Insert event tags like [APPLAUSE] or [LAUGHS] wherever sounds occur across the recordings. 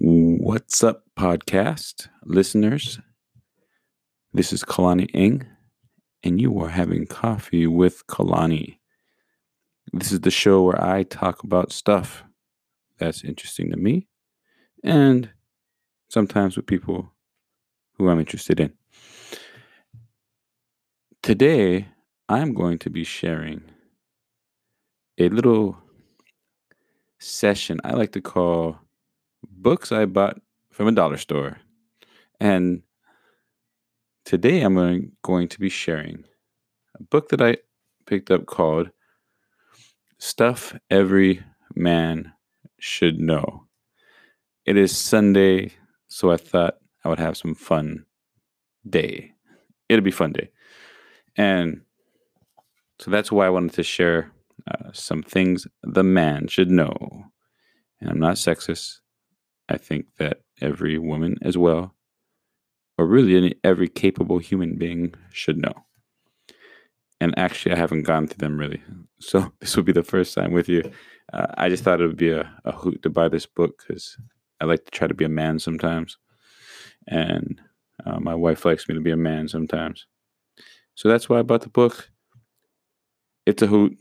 What's up, podcast listeners? This is Kalani Ing, and you are having coffee with Kalani. This is the show where I talk about stuff that's interesting to me and sometimes with people who I'm interested in. Today, I'm going to be sharing a little session I like to call books I bought from a dollar store. And today I'm going, to be sharing a book that I picked up called Stuff Every Man Should Know. It is Sunday, so I thought I would have some fun day. It'll be fun day. And so that's why I wanted to share uh, some things the man should know. And I'm not sexist. I think that every woman as well, or really any, every capable human being should know. And actually, I haven't gone through them really. [LAUGHS] So [LAUGHS] this will be the first time with you. Uh, I just thought it would be a, a hoot to buy this book because I like to try to be a man sometimes. And uh, my wife likes me to be a man sometimes. So that's why I bought the book. It's a hoot.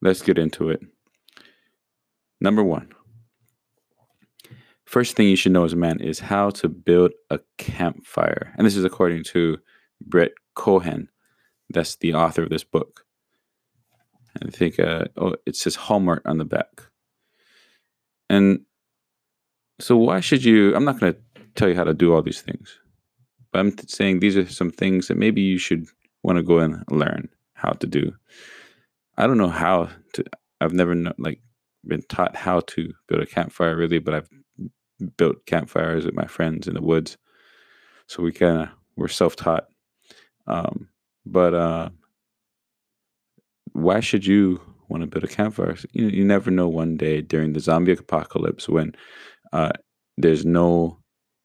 Let's get into it. Number one First thing you should know as a man is how to build a campfire. And this is according to Brett Cohen. That's the author of this book. I think uh, oh, it says Hallmark on the back. And so, why should you? I'm not going to tell you how to do all these things, but I'm saying these are some things that maybe you should want to go and learn how to do. I don't know how to. I've never know, like been taught how to build a campfire really, but I've built campfires with my friends in the woods. So we kind of were self taught. Um, but uh, why should you want to build a campfire? You, you never know one day during the zombie apocalypse when uh, there's no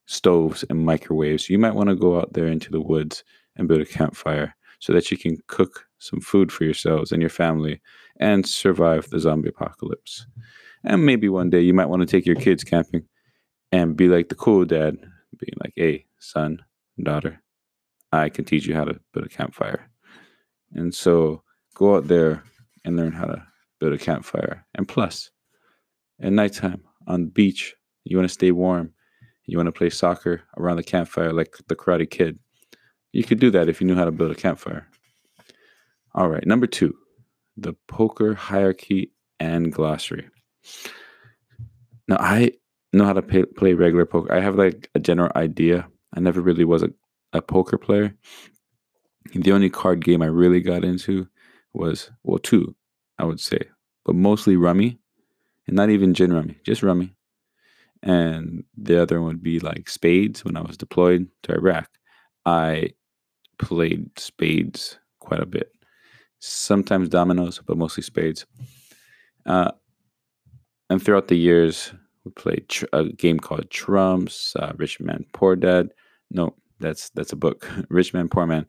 stoves and microwaves. You might want to go out there into the woods and build a campfire so that you can cook some food for yourselves and your family and survive the zombie apocalypse. And maybe one day you might want to take your kids camping and be like the cool dad, being like, hey, son, daughter, I can teach you how to build a campfire. And so go out there and learn how to build a campfire. And plus, at nighttime on the beach, you want to stay warm. You want to play soccer around the campfire like the Karate Kid. You could do that if you knew how to build a campfire. All right, number two, the poker hierarchy and glossary. Now, I know how to pay, play regular poker. I have like a general idea. I never really was a, a poker player. The only card game I really got into was, well, two, I would say, but mostly rummy and not even gin rummy, just rummy. And the other one would be like spades when I was deployed to Iraq. I played spades quite a bit, sometimes dominoes, but mostly spades. Uh, and throughout the years, we played tr- a game called Trumps, uh, Rich Man Poor Dad. No, that's that's a book, [LAUGHS] Rich Man Poor Man.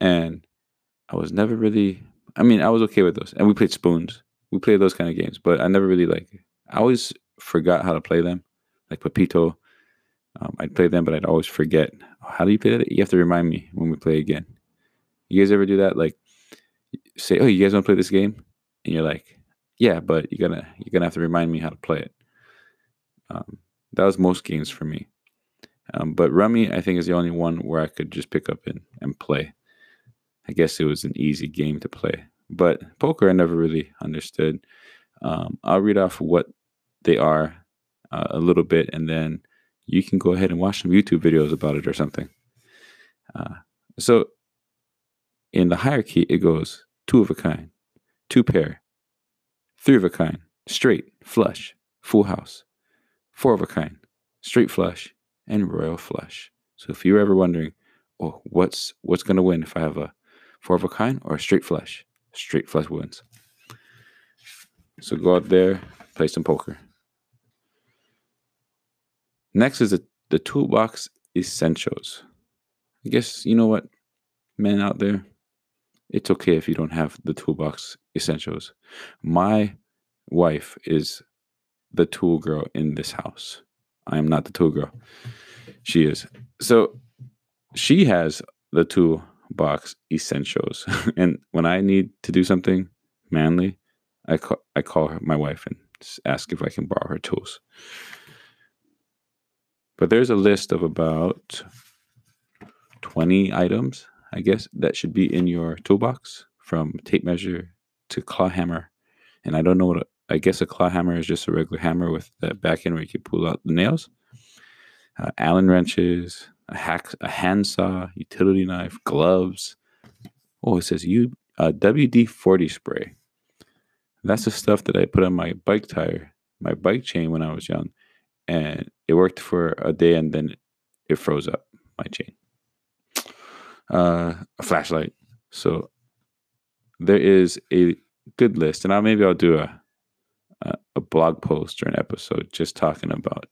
And I was never really. I mean, I was okay with those, and we played spoons. We played those kind of games, but I never really like. I always forgot how to play them, like Pepito. Um, I'd play them, but I'd always forget. How do you play that? You have to remind me when we play again. You guys ever do that? Like, say, "Oh, you guys want to play this game?" And you're like, "Yeah, but you're gonna you're gonna have to remind me how to play it." Um, that was most games for me. Um, but Rummy, I think, is the only one where I could just pick up and, and play. I guess it was an easy game to play. But poker, I never really understood. Um, I'll read off what they are uh, a little bit, and then you can go ahead and watch some YouTube videos about it or something. Uh, so, in the hierarchy, it goes two of a kind, two pair, three of a kind, straight, flush, full house, four of a kind, straight flush, and royal flush. So if you're ever wondering, oh, what's what's gonna win if I have a four of a kind or a straight flush? Straight flush wins. So go out there, play some poker. Next is the, the toolbox essentials. I guess you know what, men out there, it's okay if you don't have the toolbox essentials. My wife is the tool girl in this house. I am not the tool girl. She is. So she has the toolbox essentials. [LAUGHS] and when I need to do something manly, I call, I call her, my wife and ask if I can borrow her tools. But there's a list of about 20 items, I guess, that should be in your toolbox from tape measure to claw hammer. And I don't know what, I guess a claw hammer is just a regular hammer with that back end where you can pull out the nails. Uh, Allen wrenches, a hack, a handsaw, utility knife, gloves. Oh, it says U uh, WD forty spray. That's the stuff that I put on my bike tire, my bike chain when I was young, and it worked for a day and then it froze up my chain. Uh, a flashlight. So there is a good list, and I'll maybe I'll do a a, a blog post or an episode just talking about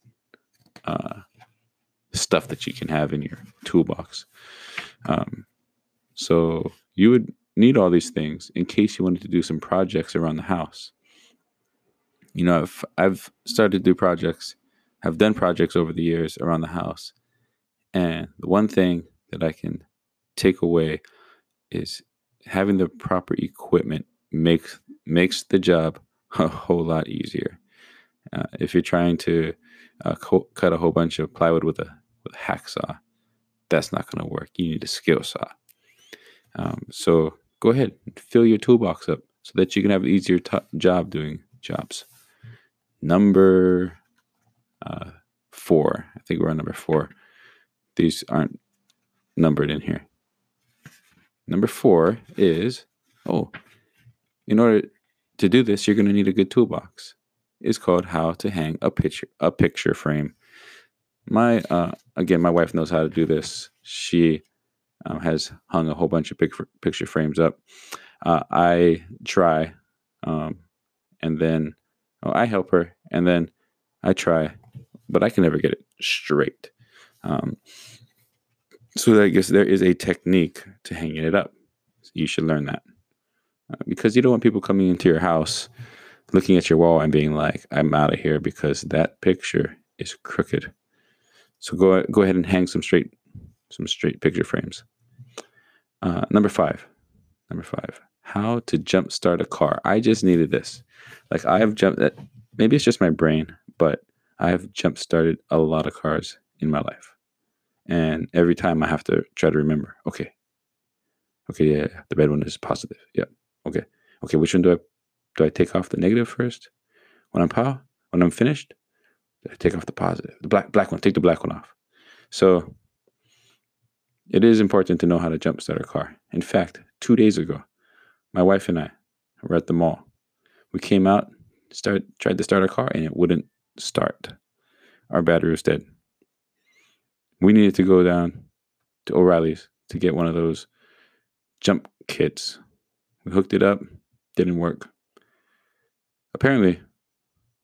uh, stuff that you can have in your toolbox. Um, so you would need all these things in case you wanted to do some projects around the house. You know, if I've started to do projects, have done projects over the years around the house, and the one thing that I can take away is having the proper equipment makes makes the job [LAUGHS] a whole lot easier. Uh, if you're trying to uh, co- cut a whole bunch of plywood with a with a hacksaw, that's not going to work. You need a skill saw. Um, so go ahead fill your toolbox up so that you can have an easier t- job doing jobs. Number uh, four, I think we're on number four. These aren't numbered in here. Number four is oh, in order to do this, you're going to need a good toolbox. It's called how to hang a picture a picture frame. My uh, again, my wife knows how to do this. She um, has hung a whole bunch of pic- picture frames up. Uh, I try, um, and then oh, I help her, and then I try, but I can never get it straight. Um, so I guess there is a technique to hanging it up. You should learn that because you don't want people coming into your house, looking at your wall and being like, "I'm out of here" because that picture is crooked. So go go ahead and hang some straight some straight picture frames. Uh, number five, number five, how to jump start a car. I just needed this. Like I have jumped that. Maybe it's just my brain, but I have jump started a lot of cars in my life. And every time I have to try to remember, okay, okay, yeah, the red one is positive. Yeah. Okay. Which one do I do I take off the negative first? When I'm pow, when I'm finished, I take off the positive. The black black one, take the black one off. So it is important to know how to jumpstart a car. In fact, two days ago, my wife and I were at the mall. We came out, start tried to start our car, and it wouldn't start. Our battery was dead we needed to go down to O'Reilly's to get one of those jump kits. We hooked it up, didn't work. Apparently,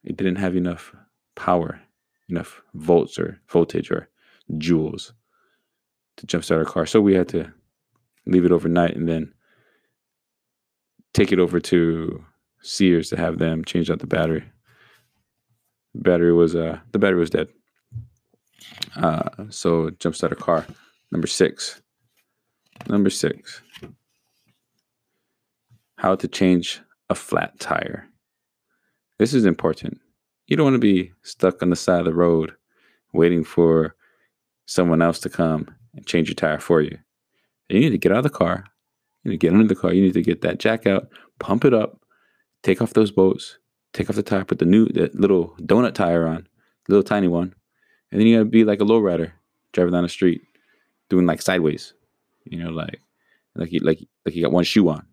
it didn't have enough power, enough volts or voltage or joules to jumpstart our car. So we had to leave it overnight and then take it over to Sears to have them change out the battery. Battery was uh the battery was dead. Uh, so jumpstart a car. Number six. Number six. How to change a flat tire. This is important. You don't want to be stuck on the side of the road waiting for someone else to come and change your tire for you. You need to get out of the car. You need to get under the car. You need to get that jack out, pump it up, take off those bolts, take off the tire, put the new the little donut tire on, little tiny one, and then you gotta be like a lowrider driving down the street, doing like sideways, you know, like like you like like you got one shoe on,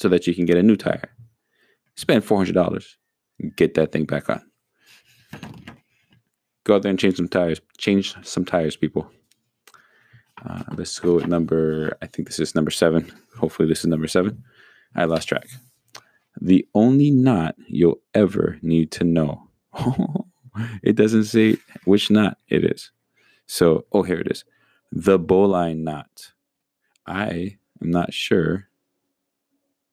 so that you can get a new tire. Spend four hundred dollars, get that thing back on. Go out there and change some tires. Change some tires, people. Uh, let's go with number. I think this is number seven. Hopefully, this is number seven. I lost track. The only knot you'll ever need to know. [LAUGHS] it doesn't say which knot it is. So, oh, here it is. The bowline knot. I am not sure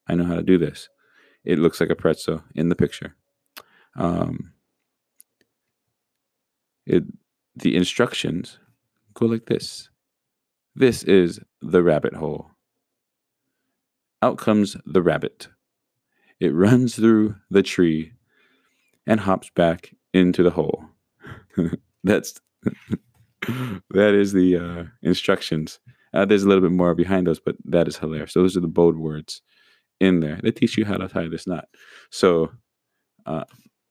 I know how to do this. It looks like a pretzel in the picture. Um, it the instructions go like this. This is the rabbit hole. Out comes the rabbit. It runs through the tree and hops back into the hole. [LAUGHS] That's [LAUGHS] that is the uh, instructions. Uh, there's a little bit more behind those, but that is hilarious. So those are the bold words in there. They teach you how to tie this knot. So uh,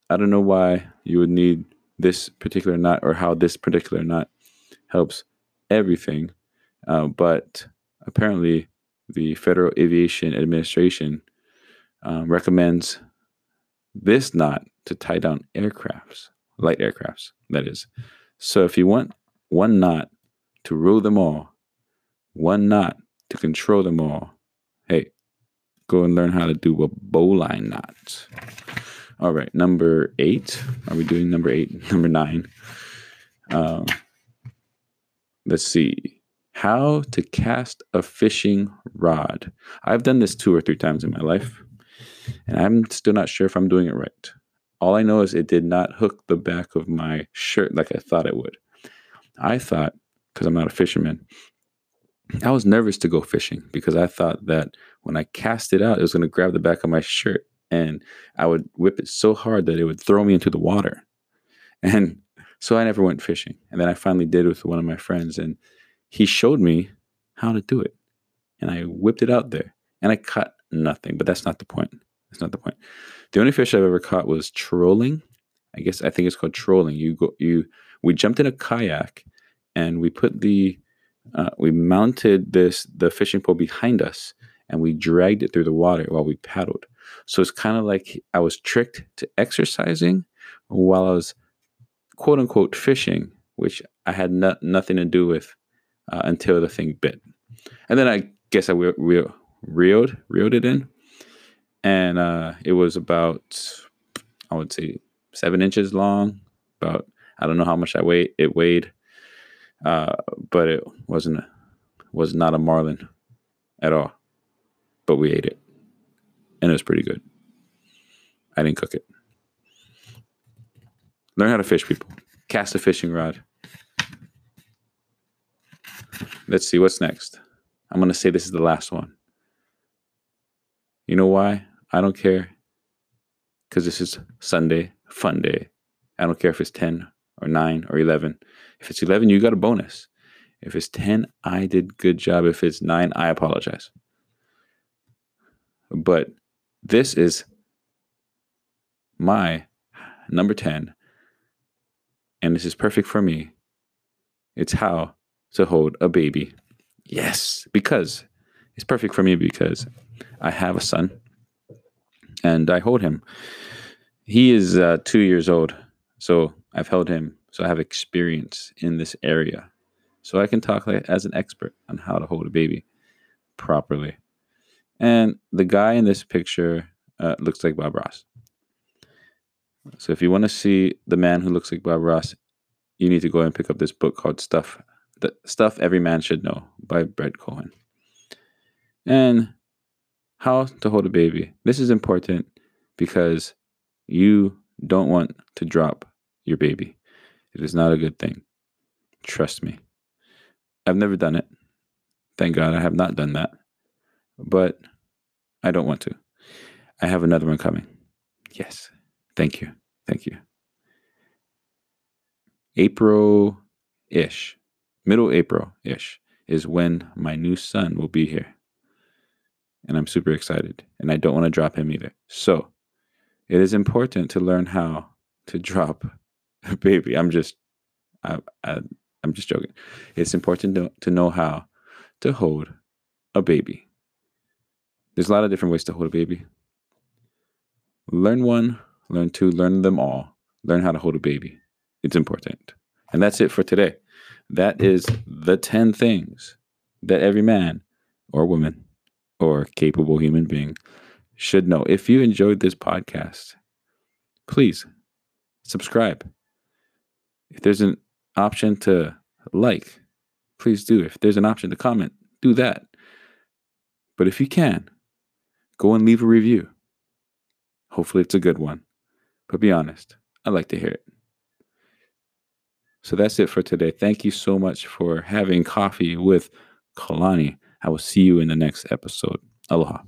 I don't know why you would need this particular knot or how this particular knot helps everything, uh, but apparently the Federal Aviation Administration um, recommends this knot to tie down aircrafts, light aircrafts, that is. So if you want one knot to rule them all, one knot to control them all, go and learn how to do a bowline knot. All right, number eight. Are we doing number eight? [LAUGHS] Number nine. Um, let's see. How to cast a fishing rod. I've done this two or three times in my life, and I'm still not sure if I'm doing it right. All I know is it did not hook the back of my shirt like I thought it would. I thought, because I'm not a fisherman, I was nervous to go fishing because I thought that when I cast it out, it was going to grab the back of my shirt and I would whip it so hard that it would throw me into the water. [LAUGHS] And so I never went fishing. And then I finally did with one of my friends, and he showed me how to do it. And I whipped it out there and I caught nothing, but that's not the point. That's not the point. The only fish I've ever caught was trolling. I guess I think it's called trolling. You go, you, we jumped in a kayak and we put the, uh, we mounted this, the fishing pole behind us and we dragged it through the water while we paddled. So it's kind of like I was tricked to exercising while I was quote unquote fishing, which I had no, nothing to do with uh, until the thing bit. And then I guess I re- re- reeled, reeled it in. And uh, it was about, I would say, seven inches long. About, I don't know how much I weighed. It weighed, uh, but it wasn't, was not a marlin at all. But we ate it and it was pretty good. I didn't cook it. Learn how to fish, people. Cast a fishing rod. Let's see what's next. I'm going to say this is the last one. You know why? I don't care. Because this is Sunday, fun day. I don't care if it's 10 or 9 or 11. If it's 11, you got a bonus. If it's 10, I did good job. If it's 9, I apologize. But this is my number 10, and this is perfect for me. It's how to hold a baby. Yes, because it's perfect for me because I have a son and I hold him. He is uh, two years old, so I've held him. So I have experience in this area. So I can talk like, as an expert on how to hold a baby properly. And the guy in this picture uh, looks like Bob Ross. So if you want to see the man who looks like Bob Ross, you need to go and pick up this book called Stuff the Stuff Every Man Should Know by Brett Cohen. And how to hold a baby. This is important because you don't want to drop your baby. It is not a good thing. Trust me. I've never done it. Thank God I have not done that but I don't want to. I have another one coming. Yes. Thank you. Thank you. April ish, middle April ish, is when my new son will be here. And I'm super excited. And I don't want to drop him either. So it is important to learn how to [LAUGHS] drop [LAUGHS] baby. I'm just, I, I, I'm just joking. It's important to, to know how to hold a baby. There's a lot of different ways to hold a baby. Learn one, learn two, learn them all. Learn how to hold a baby. It's important. And that's it for today. That is the 10 things that every man or woman or capable human being should know. If you enjoyed this podcast, please subscribe. If there's an option to like, please do. If there's an option to comment, do that. But if you can, go and leave a review. Hopefully, it's a good one. But be honest, I'd like to hear it. So that's it for today. Thank you so much for having coffee with Kalani. I will see you in the next episode. Aloha.